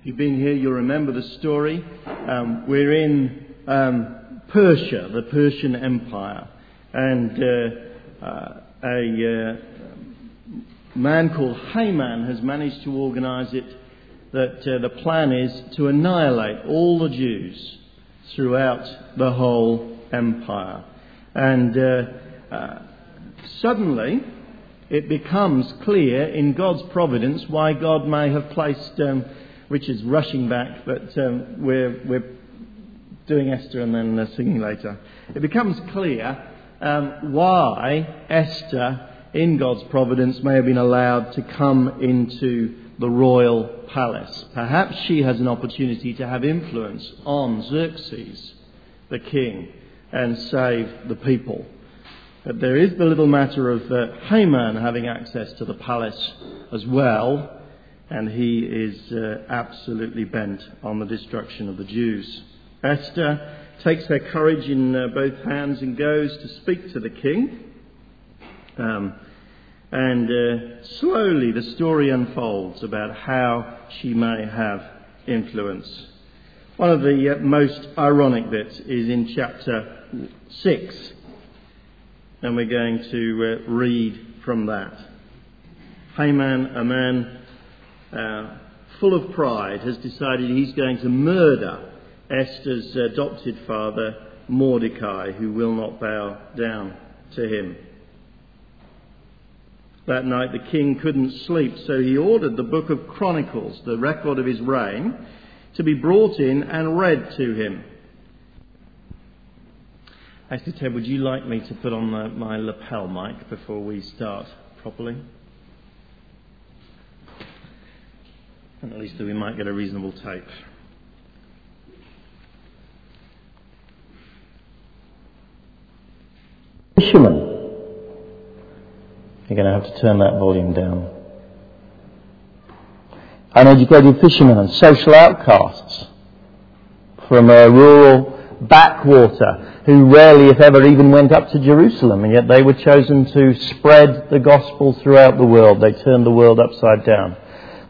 If you've been here, you'll remember the story. Um, we're in um, Persia, the Persian Empire, and uh, uh, a uh, man called Haman has managed to organize it that uh, the plan is to annihilate all the Jews throughout the whole empire. And uh, uh, suddenly, it becomes clear in God's providence why God may have placed, um, Richard's rushing back, but um, we're, we're doing Esther and then uh, singing later. It becomes clear um, why Esther, in God's providence, may have been allowed to come into the royal palace. Perhaps she has an opportunity to have influence on Xerxes, the king, and save the people. But there is the little matter of uh, Haman having access to the palace as well, and he is uh, absolutely bent on the destruction of the Jews. Esther takes her courage in uh, both hands and goes to speak to the king. Um, and uh, slowly the story unfolds about how she may have influence. One of the uh, most ironic bits is in chapter 6 and we're going to uh, read from that. Haman, a man uh, full of pride, has decided he's going to murder Esther's adopted father, Mordecai, who will not bow down to him. That night the king couldn't sleep, so he ordered the book of Chronicles, the record of his reign, to be brought in and read to him. Actually, Ted, would you like me to put on the, my lapel mic before we start properly? And at least we might get a reasonable tape. Fisherman. You're going to have to turn that volume down. Uneducated fishermen and social outcasts from a rural backwater who rarely, if ever, even went up to Jerusalem, and yet they were chosen to spread the gospel throughout the world. They turned the world upside down.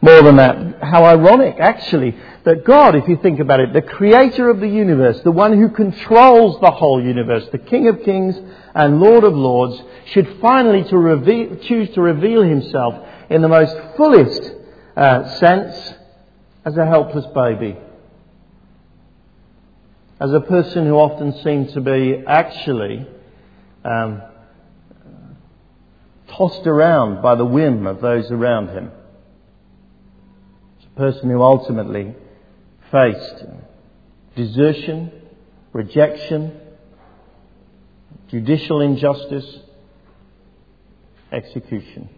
More than that, how ironic, actually, that God, if you think about it, the creator of the universe, the one who controls the whole universe, the King of kings and Lord of lords, should finally to reveal, choose to reveal himself in the most fullest uh, sense as a helpless baby as a person who often seemed to be actually um, tossed around by the whim of those around him. Person who ultimately faced desertion, rejection, judicial injustice, execution.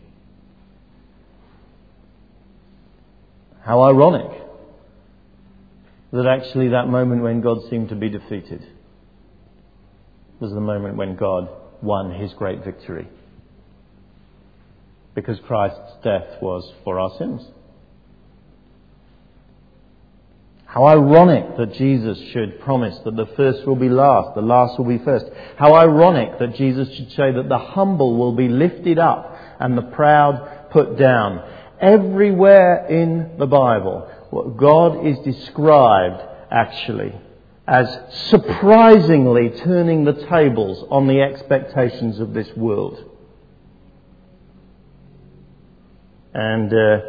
How ironic that actually that moment when God seemed to be defeated was the moment when God won his great victory. Because Christ's death was for our sins. How ironic that Jesus should promise that the first will be last, the last will be first. How ironic that Jesus should say that the humble will be lifted up and the proud put down. Everywhere in the Bible, God is described actually as surprisingly turning the tables on the expectations of this world. And uh,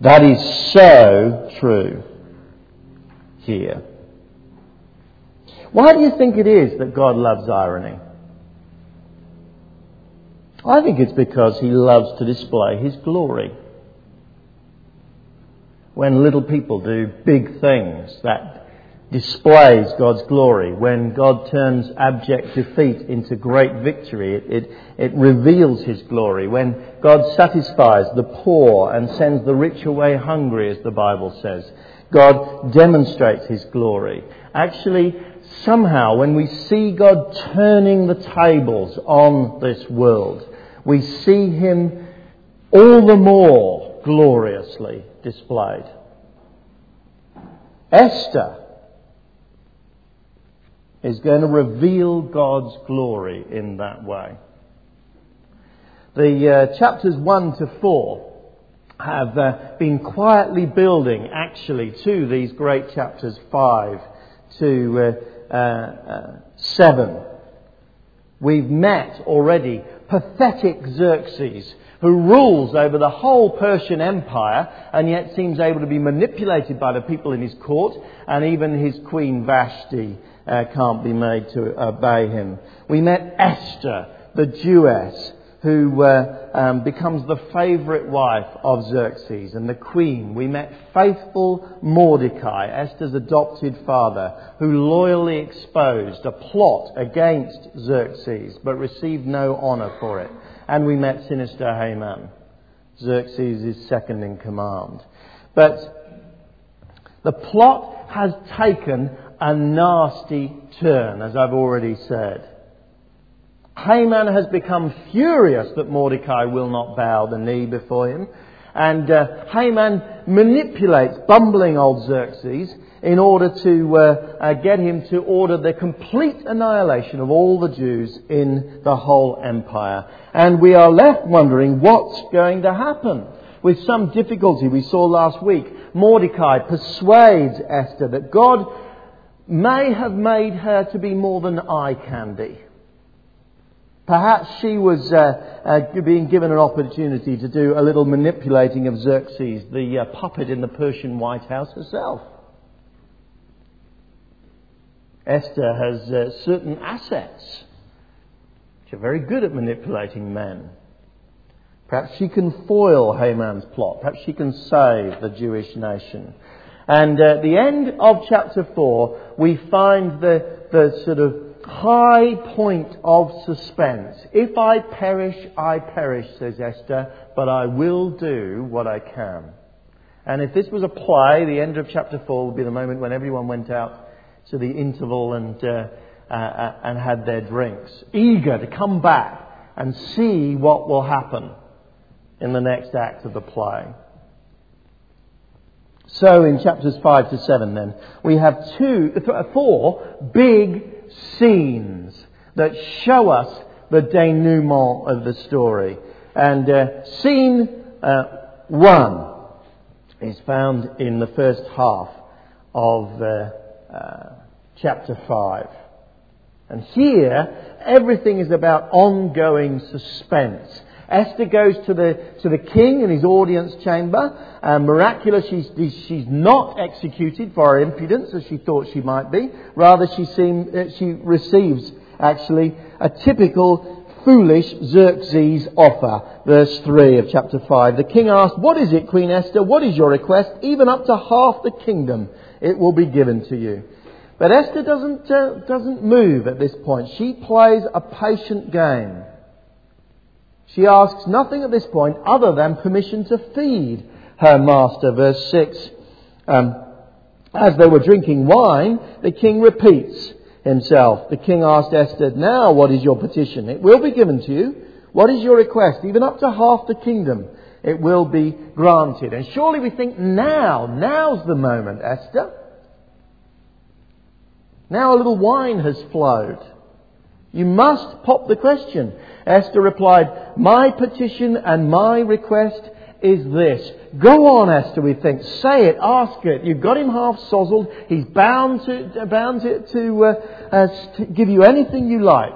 that is so true here. Why do you think it is that God loves irony? I think it's because he loves to display his glory when little people do big things that displays God's glory, when God turns abject defeat into great victory, it, it, it, reveals His glory, when God satisfies the poor and sends the rich away hungry, as the Bible says, God demonstrates His glory. Actually, somehow, when we see God turning the tables on this world, we see Him all the more gloriously displayed. Esther is going to reveal God's glory in that way. The uh, chapters 1 to 4 have uh, been quietly building actually to these great chapters 5 to uh, uh, 7. We've met already pathetic Xerxes, who rules over the whole Persian Empire and yet seems able to be manipulated by the people in his court, and even his queen Vashti uh, can't be made to obey him. We met Esther, the Jewess, who uh, um, becomes the favourite wife of Xerxes and the queen. We met faithful Mordecai, Esther's adopted father, who loyally exposed a plot against Xerxes but received no honour for it. And we met sinister Haman, Xerxes' second in command. But the plot has taken a nasty turn, as I've already said. Haman has become furious that Mordecai will not bow the knee before him. And uh, Haman manipulates bumbling old Xerxes in order to uh, uh, get him to order the complete annihilation of all the Jews in the whole empire. And we are left wondering what's going to happen. With some difficulty, we saw last week, Mordecai persuades Esther that God may have made her to be more than eye candy. Perhaps she was uh, uh, being given an opportunity to do a little manipulating of Xerxes, the uh, puppet in the Persian White House herself. Esther has uh, certain assets which are very good at manipulating men. Perhaps she can foil Haman's plot. Perhaps she can save the Jewish nation. And at the end of chapter 4, we find the, the sort of high point of suspense. If I perish, I perish, says Esther, but I will do what I can. And if this was a play, the end of chapter 4 would be the moment when everyone went out to the interval and, uh, uh, uh, and had their drinks, eager to come back and see what will happen in the next act of the play. So in chapters 5 to 7 then, we have two, four big scenes that show us the denouement of the story. And uh, scene uh, one is found in the first half of uh, uh chapter 5. And here, everything is about ongoing suspense. Esther goes to the, to the king in his audience chamber. And miraculously, she's, she's not executed for her impudence as she thought she might be. Rather, she, seem, uh, she receives, actually, a typical foolish Xerxes offer. Verse 3 of chapter 5. The king asked, What is it, Queen Esther? What is your request? Even up to half the kingdom, it will be given to you. But Esther doesn't, uh, doesn't move at this point. She plays a patient game. She asks nothing at this point other than permission to feed her master. Verse 6. Um, as they were drinking wine, the king repeats himself. The king asked Esther, Now what is your petition? It will be given to you. What is your request? Even up to half the kingdom, it will be granted. And surely we think, now, now's the moment, Esther. Now a little wine has flowed. You must pop the question. Esther replied, My petition and my request is this. Go on, Esther, we think. Say it, ask it. You've got him half sozzled. He's bound to, bound to, to, uh, uh, to give you anything you like.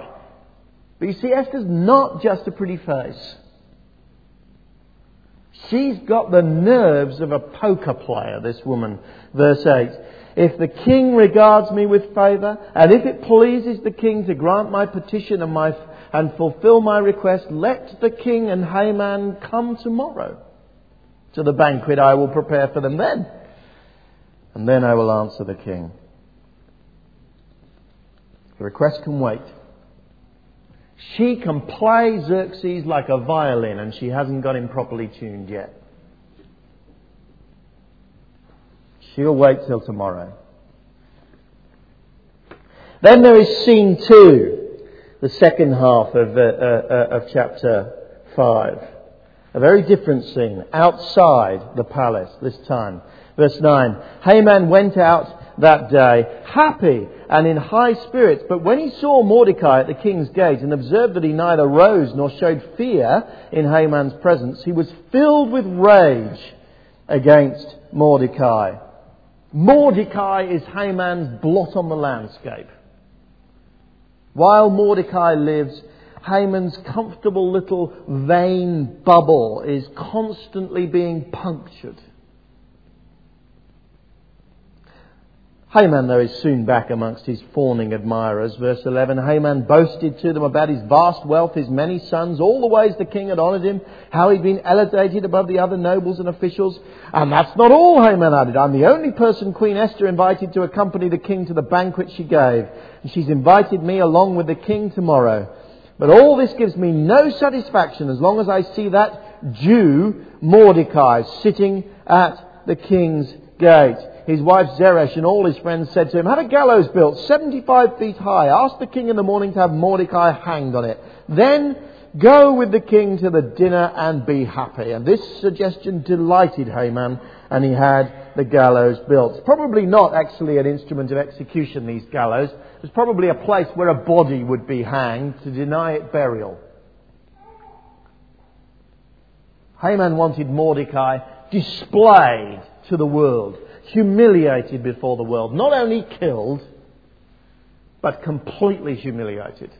But you see, Esther's not just a pretty face. She's got the nerves of a poker player, this woman. Verse 8. If the king regards me with favour, and if it pleases the king to grant my petition and, my, and fulfill my request, let the king and Haman come tomorrow to the banquet I will prepare for them then. And then I will answer the king. The request can wait. She can play Xerxes like a violin, and she hasn't got him properly tuned yet. She'll wait till tomorrow. Then there is scene two, the second half of, uh, uh, uh, of chapter 5. A very different scene, outside the palace this time. Verse 9 Haman went out that day, happy and in high spirits. But when he saw Mordecai at the king's gate and observed that he neither rose nor showed fear in Haman's presence, he was filled with rage against Mordecai. Mordecai is Haman's blot on the landscape. While Mordecai lives, Haman's comfortable little vain bubble is constantly being punctured. Haman, though, is soon back amongst his fawning admirers. Verse 11 Haman boasted to them about his vast wealth, his many sons, all the ways the king had honoured him, how he'd been elevated above the other nobles and officials. And that's not all, Haman added. I'm the only person Queen Esther invited to accompany the king to the banquet she gave. And she's invited me along with the king tomorrow. But all this gives me no satisfaction as long as I see that Jew, Mordecai, sitting at the king's gate his wife Zeresh and all his friends said to him, Have a gallows built 75 feet high. Ask the king in the morning to have Mordecai hanged on it. Then go with the king to the dinner and be happy. And this suggestion delighted Haman, and he had the gallows built. Probably not actually an instrument of execution, these gallows. It was probably a place where a body would be hanged to deny it burial. Haman wanted Mordecai displayed to the world humiliated before the world. Not only killed, but completely humiliated.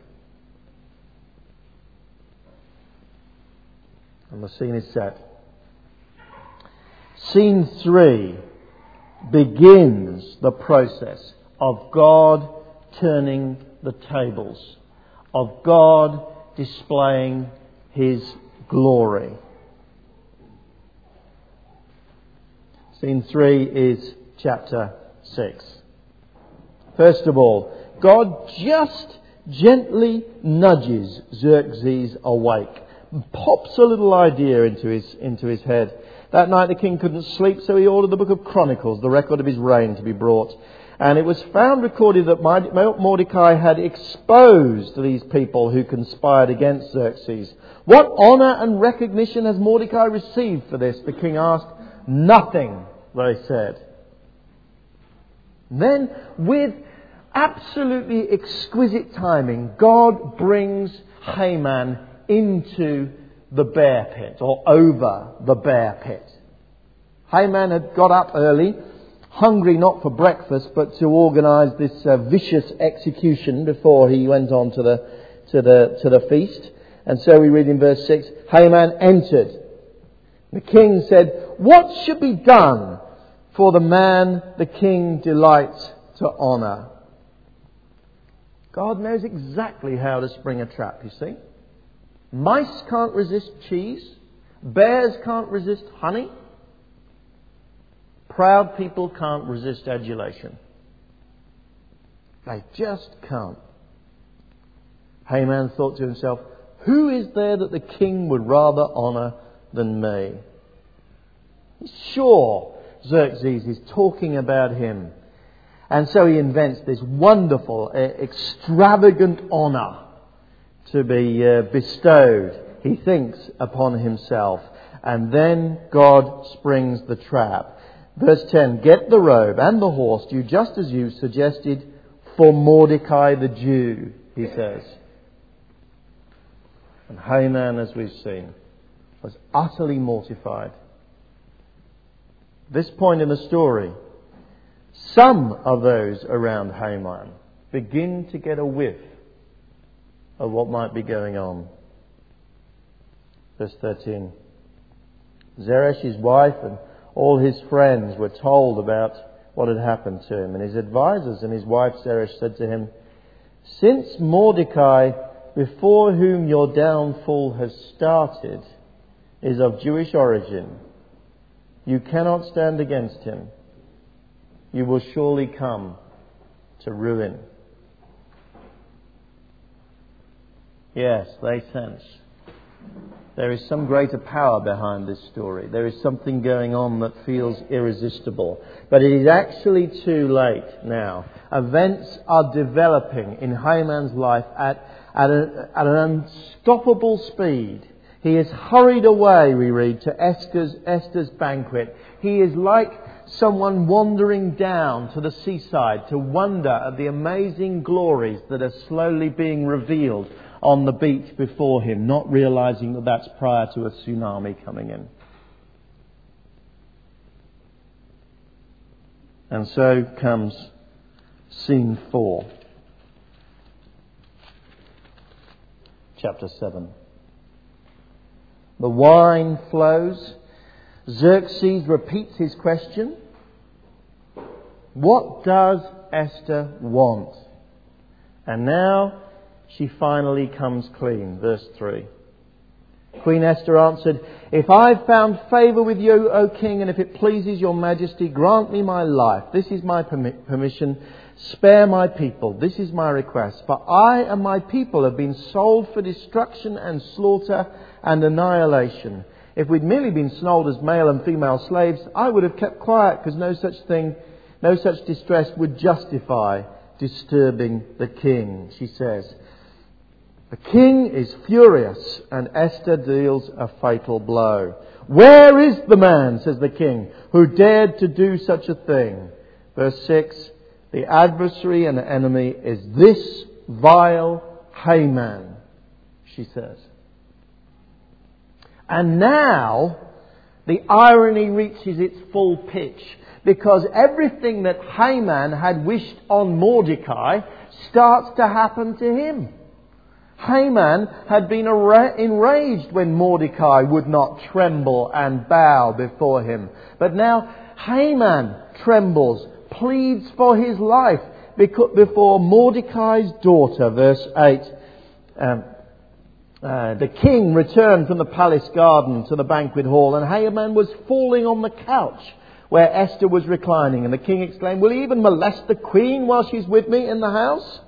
And the scene is set. Scene three begins the process of God turning the tables, of God displaying His glory. Scene 3 is chapter 6. First of all, God just gently nudges Xerxes awake, pops a little idea into his, into his head. That night the king couldn't sleep, so he ordered the book of Chronicles, the record of his reign, to be brought. And it was found recorded that Mordecai had exposed these people who conspired against Xerxes. What honour and recognition has Mordecai received for this? The king asked. Nothing, they said. Then, with absolutely exquisite timing, God brings Haman into the bear pit, or over the bear pit. Haman had got up early, hungry not for breakfast, but to organize this uh, vicious execution before he went on to the, to, the, to the feast. And so we read in verse 6 Haman entered the king said, What should be done for the man the king delights to honour? God knows exactly how to spring a trap, you see. Mice can't resist cheese. Bears can't resist honey. Proud people can't resist adulation. They just can't. Haman thought to himself, Who is there that the king would rather honour than me. Sure, Xerxes is talking about him. And so he invents this wonderful, uh, extravagant honour to be uh, bestowed, he thinks, upon himself. And then God springs the trap. Verse 10 Get the robe and the horse, you just as you suggested, for Mordecai the Jew, he says. And Haman, as we've seen, was utterly mortified. This point in the story, some of those around Haman begin to get a whiff of what might be going on. Verse 13. Zeresh, his wife, and all his friends were told about what had happened to him. And his advisers and his wife Zeresh said to him, Since Mordecai, before whom your downfall has started, is of Jewish origin, you cannot stand against him. You will surely come to ruin. Yes, they sense there is some greater power behind this story. There is something going on that feels irresistible. But it is actually too late now. Events are developing in Haman's life at, at, a, at an unstoppable speed. He is hurried away, we read, to Esther's, Esther's banquet. He is like someone wandering down to the seaside to wonder at the amazing glories that are slowly being revealed on the beach before him, not realizing that that's prior to a tsunami coming in. And so comes scene four, chapter 7. The wine flows. Xerxes repeats his question. What does Esther want? And now she finally comes clean. Verse 3. Queen Esther answered, If I've found favour with you, O king, and if it pleases your majesty, grant me my life. This is my permission. Spare my people. This is my request. For I and my people have been sold for destruction and slaughter and annihilation. If we'd merely been sold as male and female slaves, I would have kept quiet because no such thing, no such distress would justify disturbing the king, she says. The king is furious and Esther deals a fatal blow. Where is the man, says the king, who dared to do such a thing? Verse 6 The adversary and enemy is this vile Haman, she says. And now the irony reaches its full pitch because everything that Haman had wished on Mordecai starts to happen to him. Haman had been enraged when Mordecai would not tremble and bow before him. But now Haman trembles, pleads for his life before Mordecai's daughter. Verse 8. Um, uh, the king returned from the palace garden to the banquet hall, and Haman was falling on the couch where Esther was reclining. And the king exclaimed, Will he even molest the queen while she's with me in the house?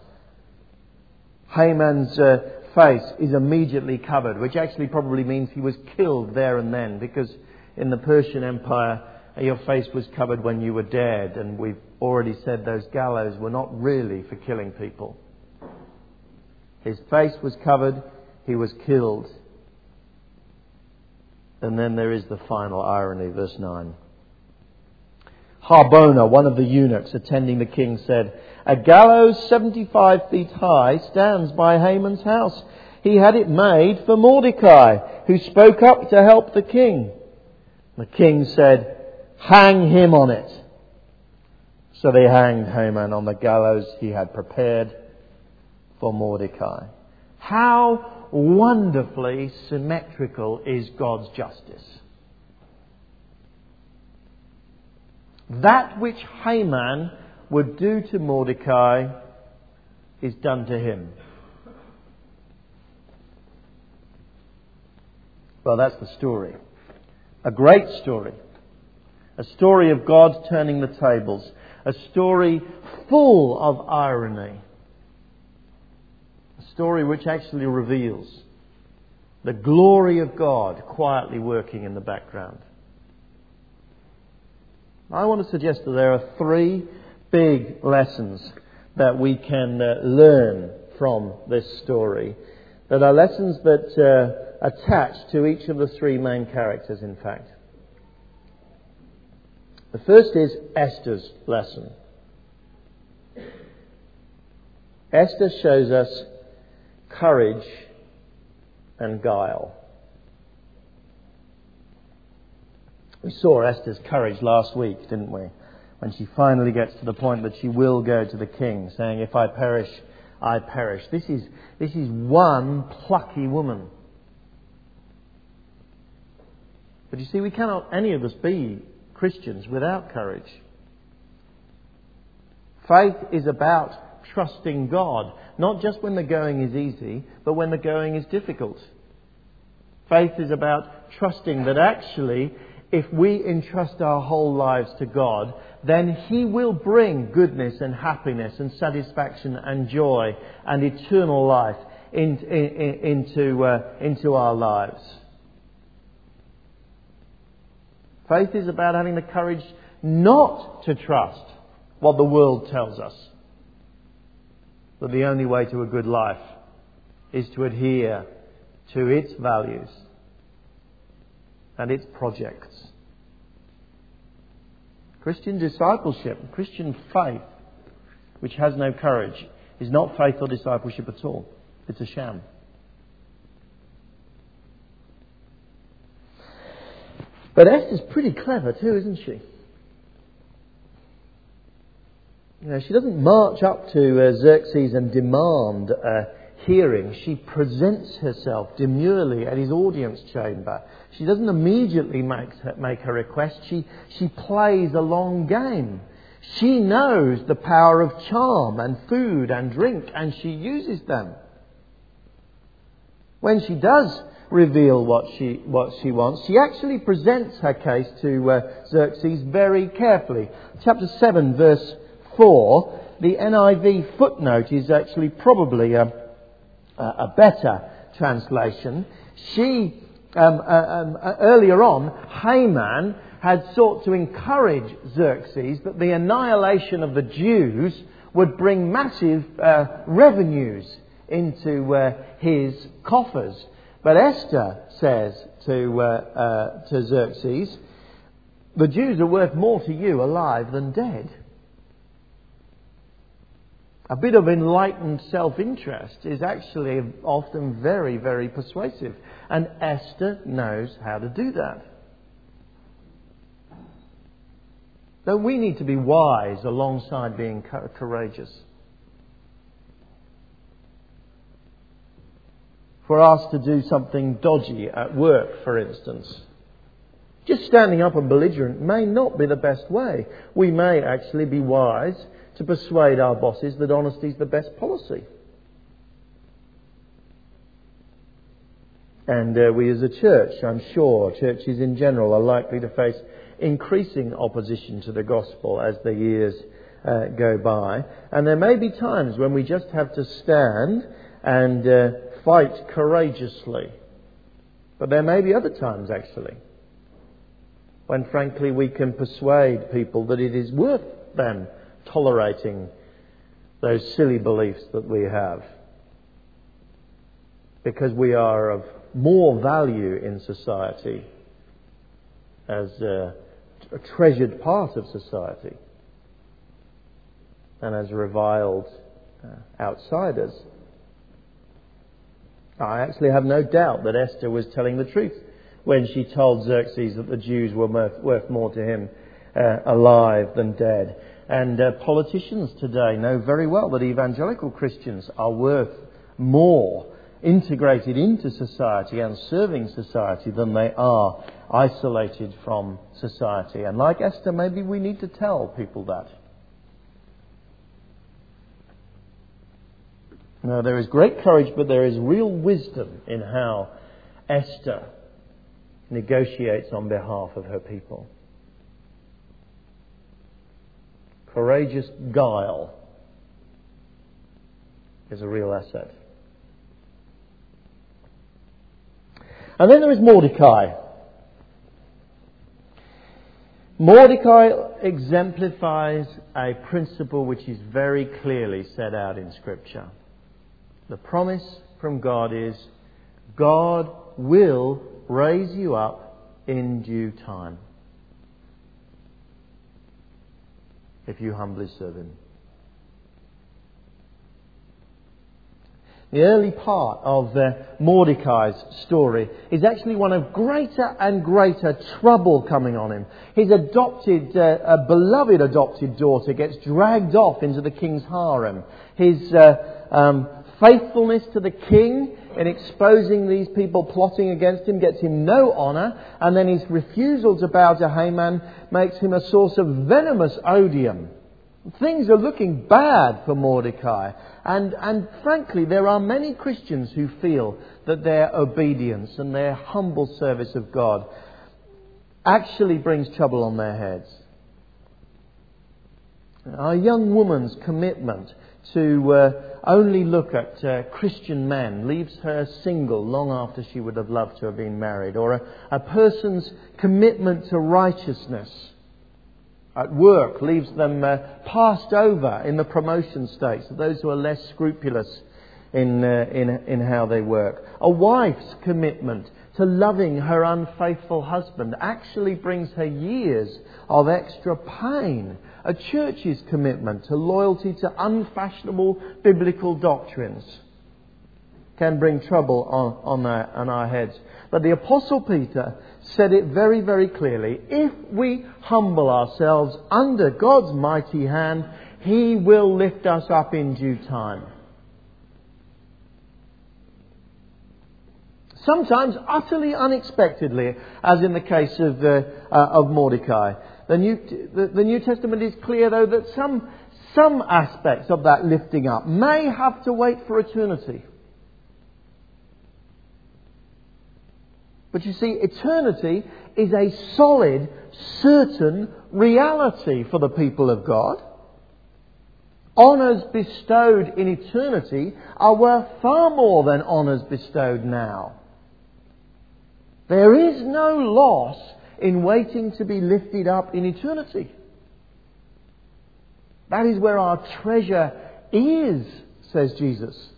Haman's uh, face is immediately covered, which actually probably means he was killed there and then, because in the Persian Empire, your face was covered when you were dead, and we've already said those gallows were not really for killing people. His face was covered he was killed. And then there is the final irony, verse 9. Harbona, one of the eunuchs attending the king, said, A gallows 75 feet high stands by Haman's house. He had it made for Mordecai, who spoke up to help the king. The king said, Hang him on it. So they hanged Haman on the gallows he had prepared for Mordecai. How wonderfully symmetrical is God's justice. That which Haman would do to Mordecai is done to him. Well, that's the story. A great story. A story of God turning the tables. A story full of irony story which actually reveals the glory of God quietly working in the background. I want to suggest that there are three big lessons that we can uh, learn from this story that are lessons that uh, attach to each of the three main characters, in fact. The first is Esther's lesson. Esther shows us courage, and guile. We saw Esther's courage last week, didn't we? When she finally gets to the point that she will go to the king, saying, If I perish, I perish. This is, this is one plucky woman. But you see, we cannot, any of us, be Christians without courage. Faith is about trusting God, not just when the going is easy, but when the going is difficult. Faith is about trusting that actually, if we entrust our whole lives to God, then He will bring goodness and happiness and satisfaction and joy and eternal life in, in, into, uh, into our lives. Faith is about having the courage not to trust what the world tells us that the only way to a good life is to adhere to its values and its projects. Christian discipleship, Christian faith, which has no courage, is not faith or discipleship at all. It's a sham. But Esther's pretty clever too, isn't she? She doesn't march up to uh, Xerxes and demand a hearing. She presents herself demurely at his audience chamber. She doesn't immediately make her, make her request. She, she plays a long game. She knows the power of charm and food and drink, and she uses them. When she does reveal what she, what she wants, she actually presents her case to uh, Xerxes very carefully. Chapter 7, verse 4, the NIV footnote is actually probably a, a better translation. She, um, uh, um, uh, earlier on, Haman had sought to encourage Xerxes that the annihilation of the Jews would bring massive uh, revenues into uh, his coffers. But Esther says to, uh, uh, to Xerxes, the Jews are worth more to you alive than dead. A bit of enlightened self interest is actually often very, very persuasive. And Esther knows how to do that. So we need to be wise alongside being courageous. For us to do something dodgy at work, for instance, just standing up and belligerent may not be the best way. We may actually be wise to persuade our bosses that honesty is the best policy. And uh, we as a church, I'm sure, churches in general are likely to face increasing opposition to the gospel as the years uh, go by. And there may be times when we just have to stand and uh, fight courageously. But there may be other times, actually, when frankly we can persuade people that it is worth them tolerating those silly beliefs that we have. Because we are of more value in society as a, a treasured part of society than as reviled uh, outsiders. I actually have no doubt that Esther was telling the truth when she told Xerxes that the Jews were worth, worth more to him uh, alive than dead. And uh, politicians today know very well that evangelical Christians are worth more integrated into society and serving society than they are isolated from society. And like Esther, maybe we need to tell people that. Now, there is great courage, but there is real wisdom in how Esther negotiates on behalf of her people. Courageous guile is a real asset. And then there is Mordecai. Mordecai exemplifies a principle which is very clearly set out in Scripture. The promise from God is God will raise you up in due time. If you humbly serve Him. The early part of uh, Mordecai's story is actually one of greater and greater trouble coming on him. His adopted, uh, beloved adopted daughter gets dragged off into the king's harem. His uh, um, faithfulness to the king in exposing these people plotting against him gets him no honour, and then his refusal to bow to Haman makes him a source of venomous odium. Things are looking bad for Mordecai. And, and frankly, there are many Christians who feel that their obedience and their humble service of God actually brings trouble on their heads. A young woman's commitment to uh, only look at uh, Christian men leaves her single long after she would have loved to have been married, or a, a person's commitment to righteousness at work leaves them uh, passed over in the promotion stakes, those who are less scrupulous in, uh, in, in how they work. A wife's commitment to loving her unfaithful husband actually brings her years of extra pain. A church's commitment to loyalty to unfashionable biblical doctrines can bring trouble on, on, our, on our heads. But the Apostle Peter said it very, very clearly. If we humble ourselves under God's mighty hand, He will lift us up in due time. Sometimes utterly unexpectedly, as in the case of, uh, uh, of Mordecai. The New, the, the New Testament is clear, though, that some, some aspects of that lifting up may have to wait for eternity. But you see, eternity is a solid, certain reality for the people of God. Honours bestowed in eternity are worth far more than honours bestowed now. There is no loss in waiting to be lifted up in eternity. That is where our treasure is, says Jesus.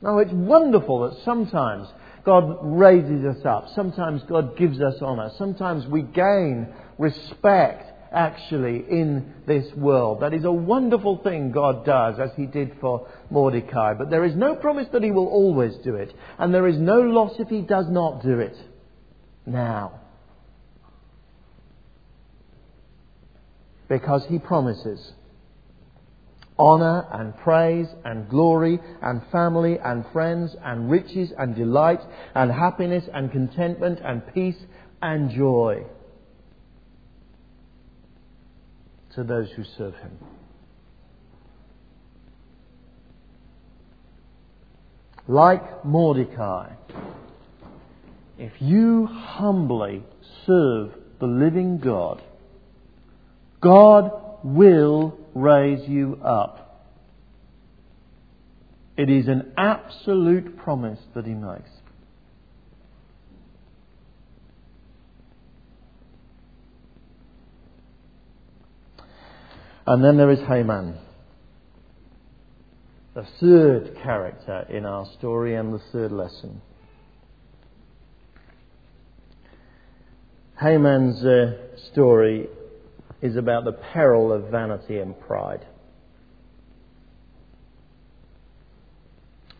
Now, it's wonderful that sometimes God raises us up. Sometimes God gives us honour. Sometimes we gain respect actually in this world. That is a wonderful thing God does, as He did for Mordecai. But there is no promise that He will always do it. And there is no loss if He does not do it now. Because He promises honour and praise and glory and family and friends and riches and delight and happiness and contentment and peace and joy to those who serve him. Like Mordecai, if you humbly serve the living God, God will raise you up. It is an absolute promise that he makes. And then there is Haman, the third character in our story and the third lesson. Haman's uh, story is about the peril of vanity and pride.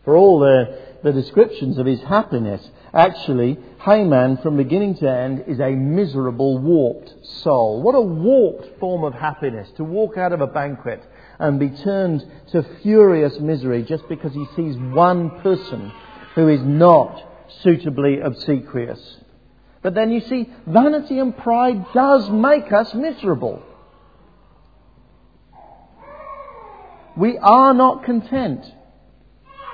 For all the, the descriptions of his happiness, actually, Haman, from beginning to end, is a miserable, warped soul. What a warped form of happiness to walk out of a banquet and be turned to furious misery just because he sees one person who is not suitably obsequious. But then you see, vanity and pride does make us miserable. We are not content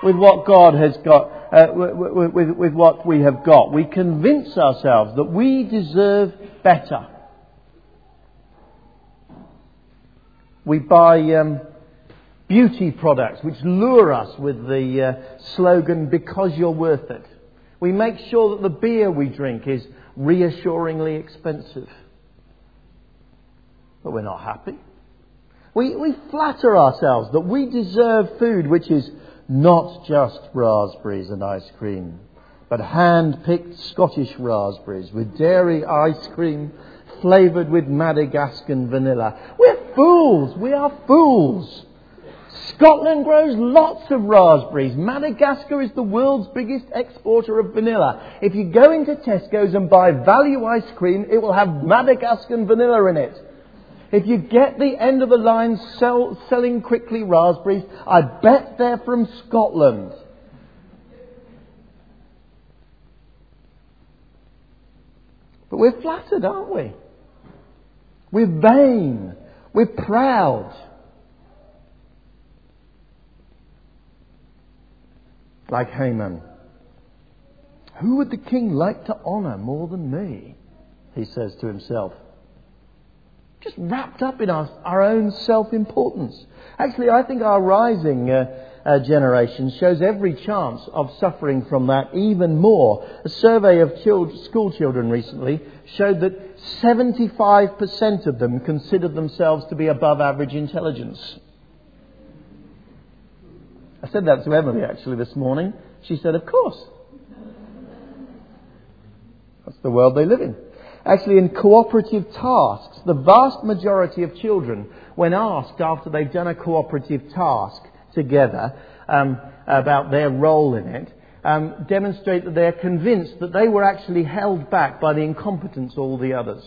with what God has got, uh, with, with, with, what we have got. We convince ourselves that we deserve better. We buy um, beauty products which lure us with the uh, slogan, because you're worth it. We make sure that the beer we drink is reassuringly expensive. But we're not happy. We, we flatter ourselves that we deserve food which is not just raspberries and ice cream, but hand picked Scottish raspberries with dairy ice cream flavoured with Madagascan vanilla. We're fools! We are fools! Scotland grows lots of raspberries. Madagascar is the world's biggest exporter of vanilla. If you go into Tesco's and buy value ice cream, it will have Madagascan vanilla in it. If you get the end of the line sell, selling quickly raspberries, I bet they're from Scotland. But we're flattered, aren't we? We're vain. We're proud. like Haman. Who would the king like to honour more than me? He says to himself. Just wrapped up in our, our own self importance. Actually, I think our rising uh, uh, generation shows every chance of suffering from that even more. A survey of school children recently showed that 75% of them considered themselves to be above average intelligence. I said that to Emily actually this morning. She said, Of course. That's the world they live in. Actually, in cooperative tasks, the vast majority of children, when asked after they've done a cooperative task together um, about their role in it, um, demonstrate that they're convinced that they were actually held back by the incompetence of all the others.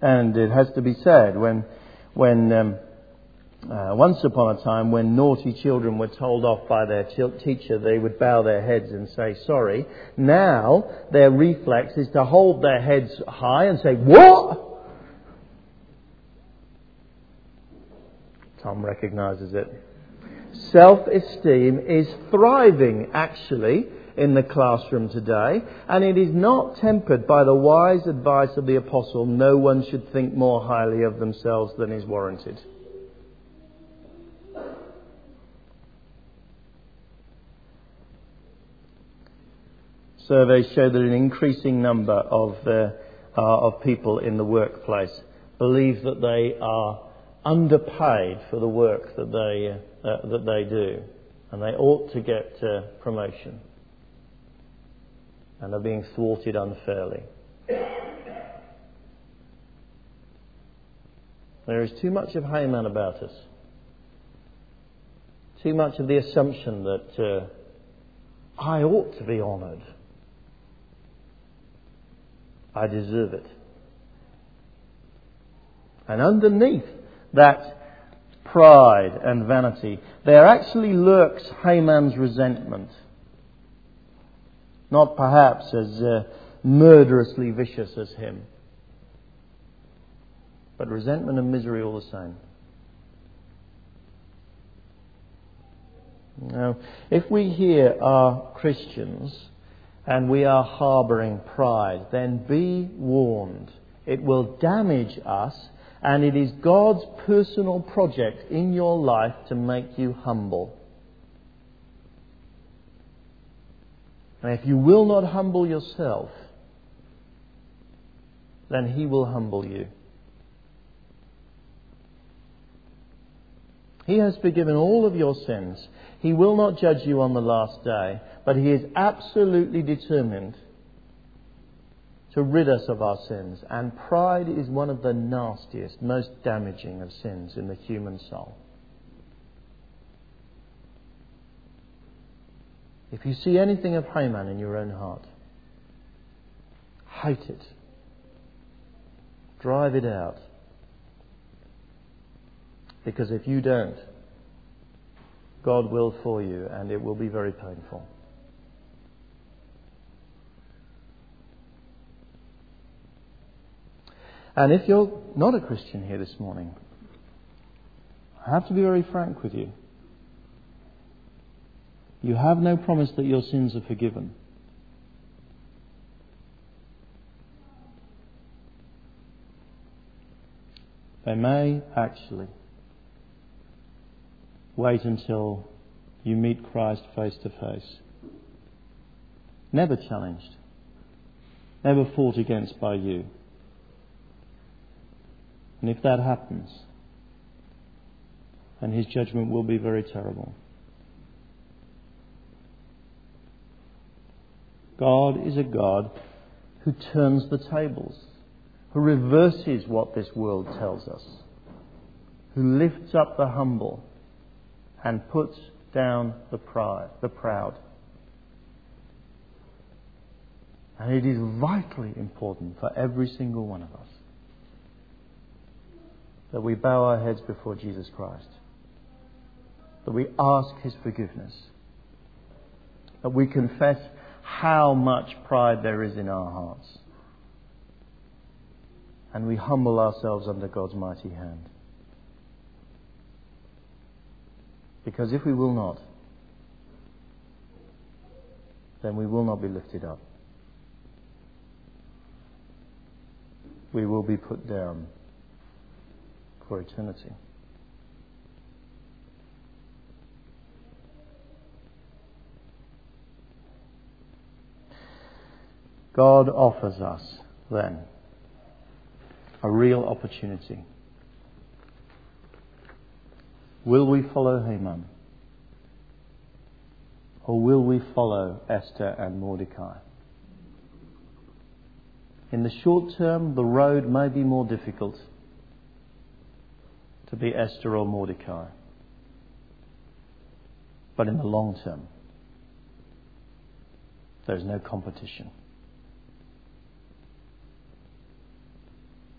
And it has to be said, when, when um, uh, once upon a time, when naughty children were told off by their ch- teacher, they would bow their heads and say sorry. Now, their reflex is to hold their heads high and say, What? Tom recognizes it. Self esteem is thriving, actually, in the classroom today, and it is not tempered by the wise advice of the apostle no one should think more highly of themselves than is warranted. Surveys show that an increasing number of, uh, uh, of people in the workplace believe that they are underpaid for the work that they, uh, that they do, and they ought to get uh, promotion, and are being thwarted unfairly. There is too much of Haman about us. Too much of the assumption that uh, I ought to be honoured. I deserve it. And underneath that pride and vanity, there actually lurks Haman's resentment. Not perhaps as uh, murderously vicious as him, but resentment and misery all the same. Now, if we here are Christians, and we are harbouring pride, then be warned. It will damage us, and it is God's personal project in your life to make you humble. And if you will not humble yourself, then He will humble you. He has forgiven all of your sins. He will not judge you on the last day, but He is absolutely determined to rid us of our sins. And pride is one of the nastiest, most damaging of sins in the human soul. If you see anything of Haman in your own heart, hate it. Drive it out. Because if you don't, God will for you, and it will be very painful. And if you're not a Christian here this morning, I have to be very frank with you. You have no promise that your sins are forgiven. They may actually wait until you meet Christ face to face. Never challenged, never fought against by you. And if that happens, then his judgment will be very terrible. God is a God who turns the tables, who reverses what this world tells us, who lifts up the humble and puts down the proud. The proud. And it is vitally important for every single one of us that we bow our heads before Jesus Christ, that we ask His forgiveness, that we confess how much pride there is in our hearts, and we humble ourselves under God's mighty hand. Because if we will not, then we will not be lifted up. We will be put down for eternity. God offers us then a real opportunity Will we follow Haman? Or will we follow Esther and Mordecai? In the short term, the road may be more difficult to be Esther or Mordecai. But in the long term, there is no competition.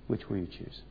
Which will you choose?